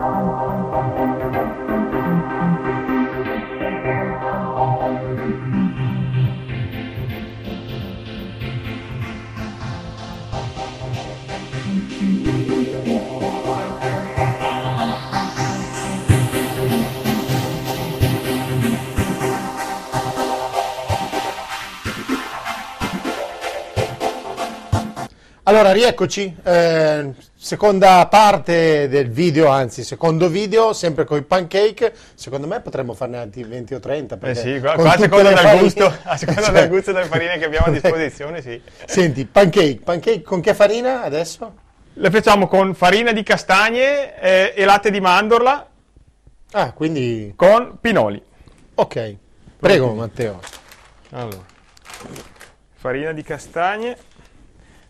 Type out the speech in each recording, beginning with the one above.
Müzik Allora, rieccoci, eh, seconda parte del video, anzi secondo video, sempre con i pancake, secondo me potremmo farne altri 20 o 30. Eh perché sì, qua, qua a seconda del farine- gusto, a seconda Cioè- del gusto delle farine che abbiamo a disposizione, sì. Senti, pancake, pancake con che farina adesso? Le facciamo con farina di castagne eh, e latte di mandorla Ah, quindi, con pinoli. ok. Prego Matteo. Allora, farina di castagne.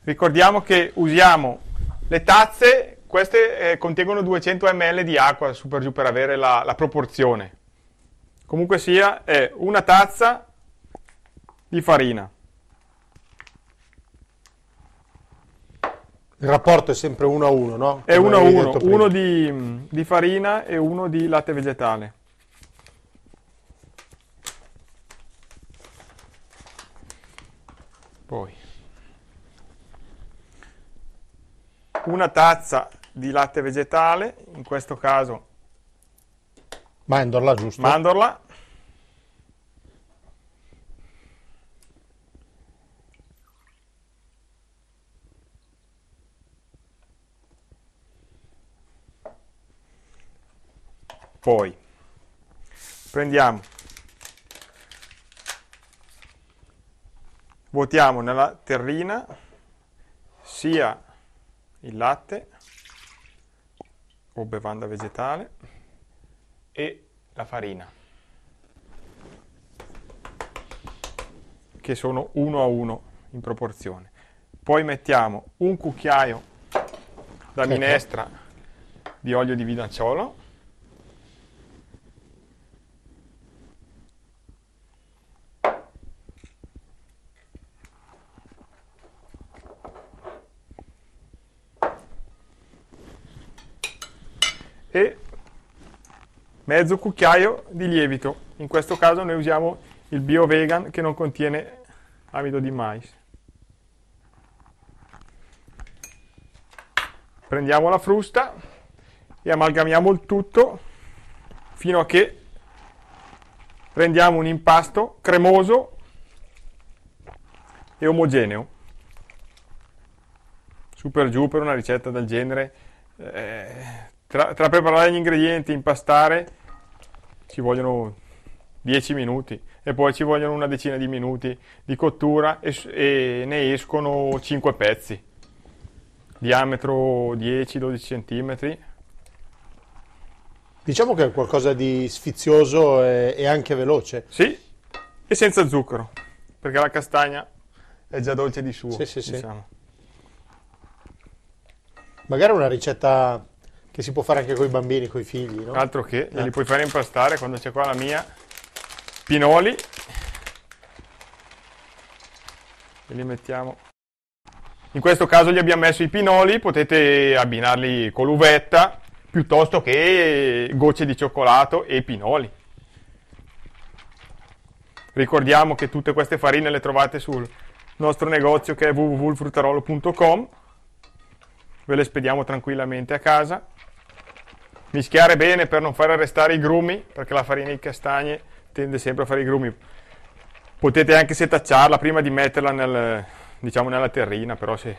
Ricordiamo che usiamo le tazze, queste eh, contengono 200 ml di acqua, su per giù per avere la, la proporzione. Comunque sia, è una tazza di farina. Il rapporto è sempre uno a uno, no? È Come uno a avevi uno, detto prima. uno di, di farina e uno di latte vegetale. Poi una tazza di latte vegetale, in questo caso Mandorla, giusto? mandorla. Poi prendiamo, vuotiamo nella terrina sia il latte o bevanda vegetale e la farina che sono uno a uno in proporzione. Poi mettiamo un cucchiaio da minestra di olio di vinacciolo e mezzo cucchiaio di lievito. In questo caso noi usiamo il bio vegan che non contiene amido di mais. Prendiamo la frusta e amalgamiamo il tutto fino a che rendiamo un impasto cremoso e omogeneo. Su per giù per una ricetta del genere eh, tra, tra preparare gli ingredienti impastare ci vogliono 10 minuti e poi ci vogliono una decina di minuti di cottura e, e ne escono 5 pezzi diametro 10-12 cm Diciamo che è qualcosa di sfizioso e, e anche veloce. sì e senza zucchero perché la castagna è già dolce di suo Sì, sì, sì. diciamo. Magari una ricetta che si può fare anche con i bambini, con i figli, no? altro che glieli Eh. puoi fare impastare quando c'è qua la mia pinoli. E li mettiamo. In questo caso gli abbiamo messo i pinoli potete abbinarli con l'uvetta piuttosto che gocce di cioccolato e pinoli. Ricordiamo che tutte queste farine le trovate sul nostro negozio che è www.fruttarolo.com ve le spediamo tranquillamente a casa mischiare bene per non far arrestare i grumi, perché la farina di castagne tende sempre a fare i grumi. Potete anche setacciarla prima di metterla nel, diciamo, nella terrina, però se,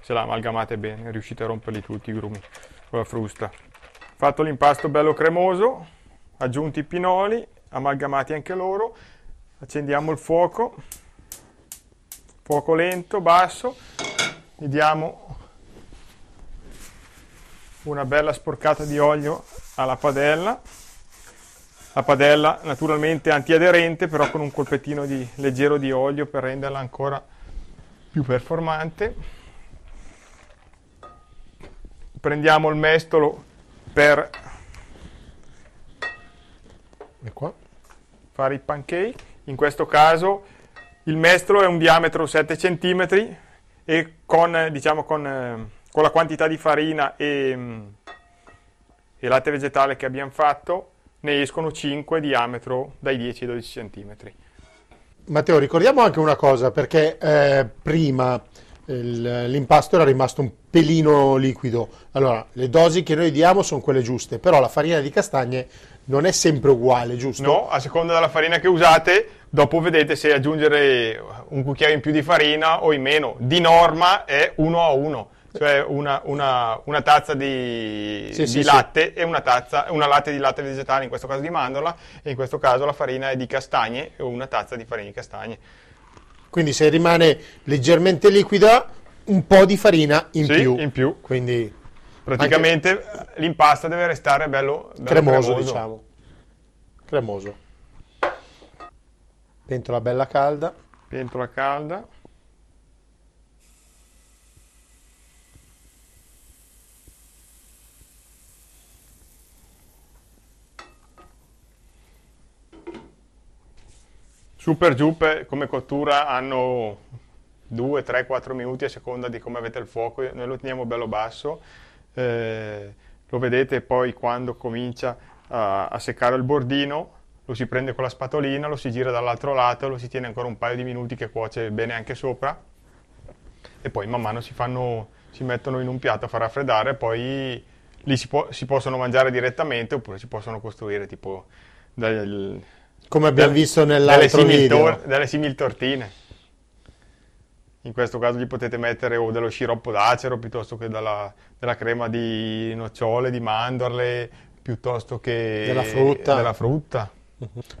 se la amalgamate bene riuscite a romperli tutti i grumi con la frusta. Fatto l'impasto bello cremoso, aggiunti i pinoli, amalgamati anche loro, accendiamo il fuoco, fuoco lento, basso, gli diamo una bella sporcata di olio alla padella. La padella naturalmente antiaderente, però con un colpettino di, leggero di olio per renderla ancora più performante. Prendiamo il mestolo per qua? fare i pancake. In questo caso il mestolo è un diametro 7 cm e con, diciamo, con, eh, con la quantità di farina e, mm, e latte vegetale che abbiamo fatto, ne escono 5 diametro dai 10 ai 12 cm. Matteo, ricordiamo anche una cosa, perché eh, prima il- l'impasto era rimasto un pelino liquido. Allora, le dosi che noi diamo sono quelle giuste, però la farina di castagne non è sempre uguale, giusto? No, a seconda della farina che usate, dopo vedete se aggiungere un cucchiaio in più di farina o in meno. Di norma è uno a uno, cioè una, una- una tazza di, Sì, di sì, sì. latte e una tazza, una latte di latte vegetale, in questo caso di mandorla, e in questo caso la farina è di castagne e una tazza di farina di castagne. Quindi se rimane leggermente liquida, un po' di farina in Sì, più. in più. Quindi Praticamente l'impasto deve restare bello, bello cremoso, diciamo. Cremoso. Pentola bella calda. Pentola calda. Su per giù per- come cottura hanno 2, 3, 4 minuti a seconda di come avete il fuoco. Noi lo teniamo bello basso. Eh, lo vedete poi quando comincia a, a seccare il bordino, lo si prende con la spatolina, lo si gira dall'altro lato, lo si tiene ancora un paio di minuti che cuoce bene anche sopra e poi man mano si, fanno, si mettono in un piatto a far raffreddare poi li si, può- si possono mangiare direttamente oppure si possono costruire tipo del- Come abbiamo visto nell'altro simil video. tor- delle simil tortine. In questo caso gli potete mettere o dello sciroppo d'acero piuttosto che della, della crema di nocciole, di mandorle, piuttosto che Della frutta. della frutta.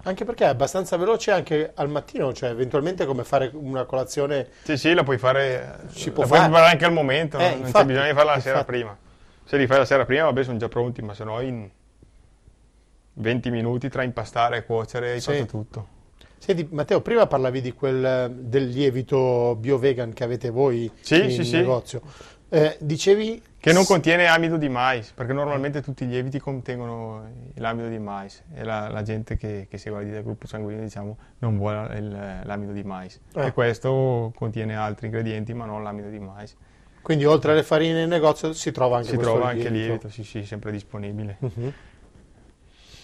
Anche perché è abbastanza veloce anche al mattino, cioè eventualmente come fare una colazione. Sì, sì, la puoi fare, Si la può puoi fare. preparare anche al momento, Eh, no? non c'è infatti, bisogno di farla la sera infatti. prima. Se li fai la sera prima, vabbè, sono già pronti, ma se no in 20 minuti tra impastare e cuocere hai Sì. fatto tutto. Senti, Matteo, prima parlavi di quel eh, del lievito bio-vegan che avete voi Sì, in sì, sì. negozio. Eh, dicevi Che non contiene amido di mais, perché normalmente tutti i lieviti contengono l'amido di mais e la, la gente che, che segue la dieta del gruppo sanguigno diciamo, non vuole il- l'amido di mais. Ah. E questo contiene altri ingredienti ma non l'amido di mais. Quindi oltre alle farine in negozio si trova anche si questo trova anche lievito, sì, sì, sempre disponibile. Mhm.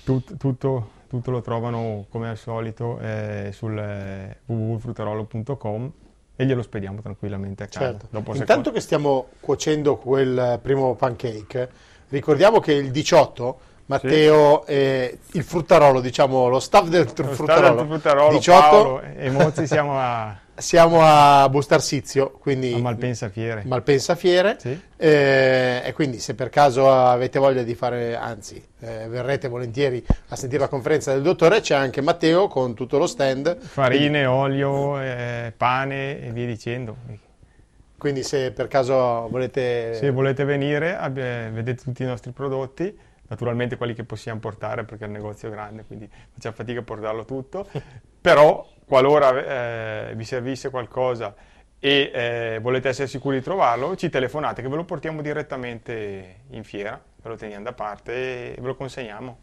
Tut- tutto, tutto lo trovano come al solito eh, sul eh, www.fruttarolo.com e glielo spediamo tranquillamente a casa. Certo. Intanto secondo- che stiamo cuocendo quel primo pancake, ricordiamo che il 18 Matteo e il fruttarolo, diciamo lo staff del Lo fruttarolo, stato del fruttarolo, 18 Paolo e Mozzi siamo a, siamo a Bustarsizio, quindi a Malpensa Fiere. Malpensa Fiere. Sì. Eh, e quindi se per caso avete voglia di fare, anzi eh, verrete volentieri a sentire la conferenza del dottore, c'è anche Matteo con tutto lo stand. Farine, olio, eh, pane e via dicendo. Quindi se per caso volete... Se volete venire, abbi- vedete tutti i nostri prodotti, naturalmente quelli che possiamo portare perché il negozio è grande, quindi facciamo fatica a portarlo tutto, però qualora eh, vi servisse qualcosa e eh, volete essere sicuri di trovarlo, ci telefonate che ve lo portiamo direttamente in fiera, ve lo teniamo da parte e ve lo consegniamo.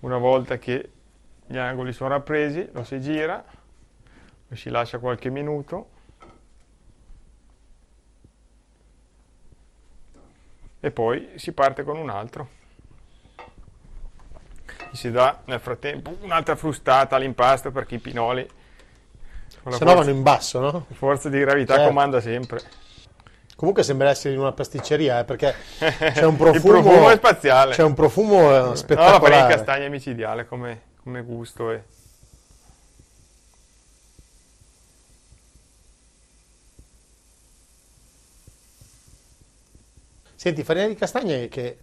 Una volta che gli angoli sono rappresi, lo si gira, lo si lascia qualche minuto e poi si parte con un altro. Gli si dà nel frattempo un'altra frustata all'impasto perché i pinoli Se no vanno in basso, no? forza di gravità Certo. comanda sempre. Comunque sembra essere in una pasticceria, eh, perché c'è un profumo, profumo è spaziale. C'è un profumo eh, No, la farina di spettacolare. castagna è micidiale come, come gusto. E... Senti, farina di castagne che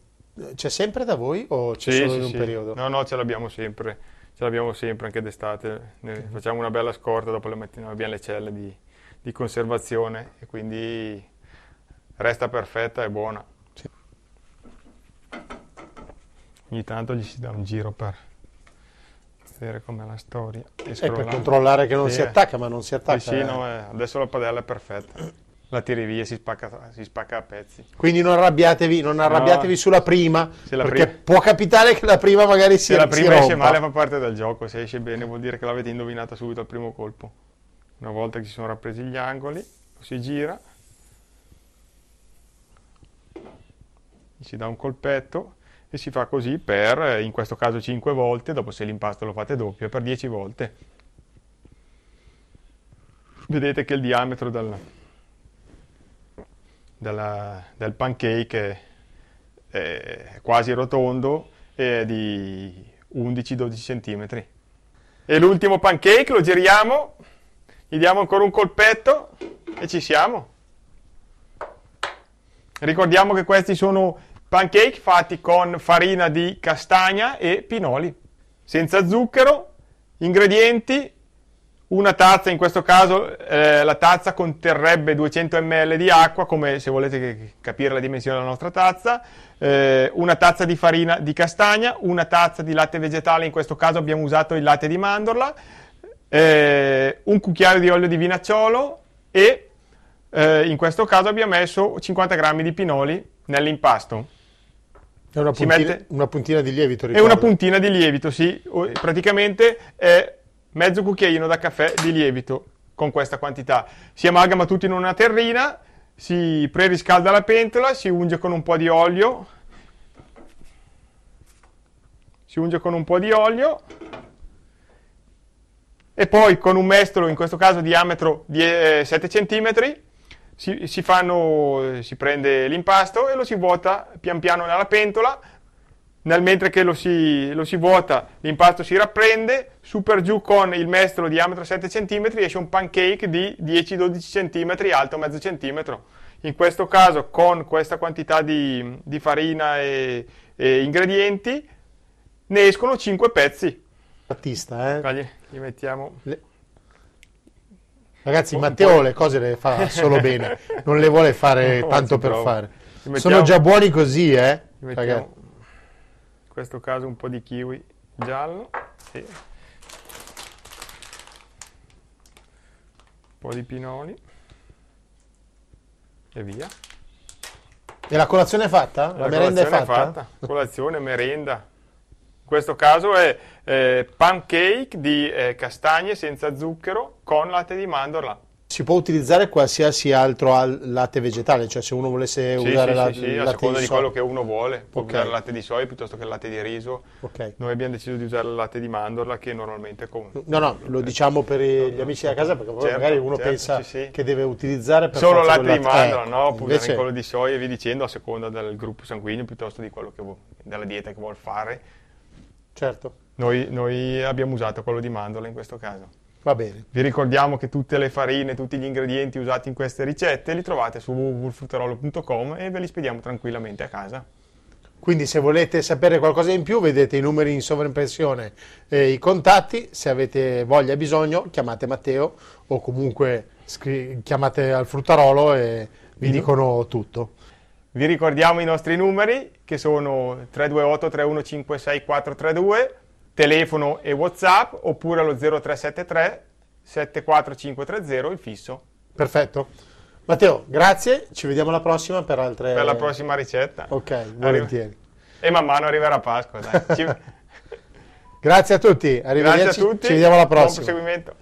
c'è sempre da voi o c'è Sì, solo sì, in un sì. periodo? No, no, ce l'abbiamo sempre. Ce l'abbiamo sempre anche d'estate. Ne facciamo una bella scorta, dopo la mattina abbiamo le celle di, di conservazione e quindi resta perfetta e buona. Sì. Ogni tanto gli si dà un giro per vedere com'è la storia. E E per controllare che non Sì, si attacca, ma non si attacca. Sì, sì, eh. no, eh, adesso la padella è perfetta. La tiri via, si spacca, si spacca a pezzi. Quindi non arrabbiatevi, non arrabbiatevi sulla prima, perché prima- può capitare che la prima magari si, Se la prima esce male fa parte del gioco, se esce bene vuol dire che l'avete indovinata subito al primo colpo. Una volta che si sono rappresi gli angoli, si gira, si dà un colpetto e si fa così per, eh, in questo caso 5 volte, dopo se l'impasto lo fate doppio, per 10 volte. Vedete che il diametro dal, dalla, del pancake è quasi rotondo e è di 11-12 cm. E l'ultimo pancake lo giriamo, gli diamo ancora un colpetto e ci siamo. Ricordiamo che questi sono pancake fatti con farina di castagna e pinoli, senza zucchero, ingredienti, una tazza, in questo caso eh, la tazza conterrebbe 200 ml di acqua, come se volete capire la dimensione della nostra tazza, eh, una tazza di farina di castagna, una tazza di latte vegetale, in questo caso abbiamo usato il latte di mandorla, eh, un cucchiaio di olio di vinacciolo e eh, in questo caso abbiamo messo 50 grammi di pinoli nell'impasto. È una puntina, mette... una puntina di lievito, ricordo. È una puntina di lievito, sì. Praticamente è mezzo cucchiaino da caffè di lievito con questa quantità. Si amalgama tutto in una terrina, si preriscalda la pentola, si unge con un po' di olio. Si unge con un po' di olio e poi con un mestolo, in questo caso diametro di 7 eh, cm, si, si, fanno, si prende l'impasto e lo si vuota pian piano nella pentola, nel mentre che lo si, lo si vuota l'impasto si rapprende, su per giù con il mestolo diametro 7 cm esce un pancake di 10-12 cm alto mezzo centimetro. In questo caso con questa quantità di, di farina e, e, ingredienti ne escono 5 pezzi. Battista, eh? Gli, gli mettiamo... Le Ragazzi, Matteo le cose le fa solo bene, non le vuole fare no, tanto per prova. fare. Mettiamo, Sono già buoni così, eh? In questo caso un po' di kiwi giallo e un po' di pinoli e via. E la colazione è fatta? La, la merenda è fatta? è fatta? Colazione, merenda questo caso è eh, pancake di eh, castagne senza zucchero con latte di mandorla. Si può utilizzare qualsiasi altro latte vegetale, cioè se uno volesse sì, usare sì, la, sì, sì, a seconda di, quello che uno vuole, può okay. usare il latte di soia piuttosto che il latte di riso. Okay. Noi abbiamo deciso di usare il latte di mandorla che normalmente con... No, no, lo diciamo per gli amici da casa perché certo, magari uno certo, pensa sì, che deve utilizzare per Solo latte, latte di mandorla, eh, no, può invece... usare quello di soia e via dicendo a seconda del gruppo sanguigno piuttosto di quello che vuole, della dieta che vuole fare Certo. Noi, noi abbiamo usato quello di mandorla in questo caso. Va bene. Vi ricordiamo che tutte le farine, tutti gli ingredienti usati in queste ricette li trovate su www.fruttarolo.com e ve li spediamo tranquillamente a casa. Quindi se volete sapere qualcosa in più vedete i numeri in sovraimpressione e i contatti, se avete voglia e bisogno chiamate Matteo o comunque chiamate al fruttarolo e vi mm. dicono tutto. Vi ricordiamo i nostri numeri che sono 328 3156 432, telefono e WhatsApp oppure allo 0373 74530 il fisso. Perfetto. Matteo, grazie, ci vediamo alla prossima per altre... Per la prossima ricetta. Ok, volentieri. E man mano arriverà Pasqua. Ci... grazie a tutti, arrivederci, a tutti. ci vediamo alla prossima. Buon proseguimento.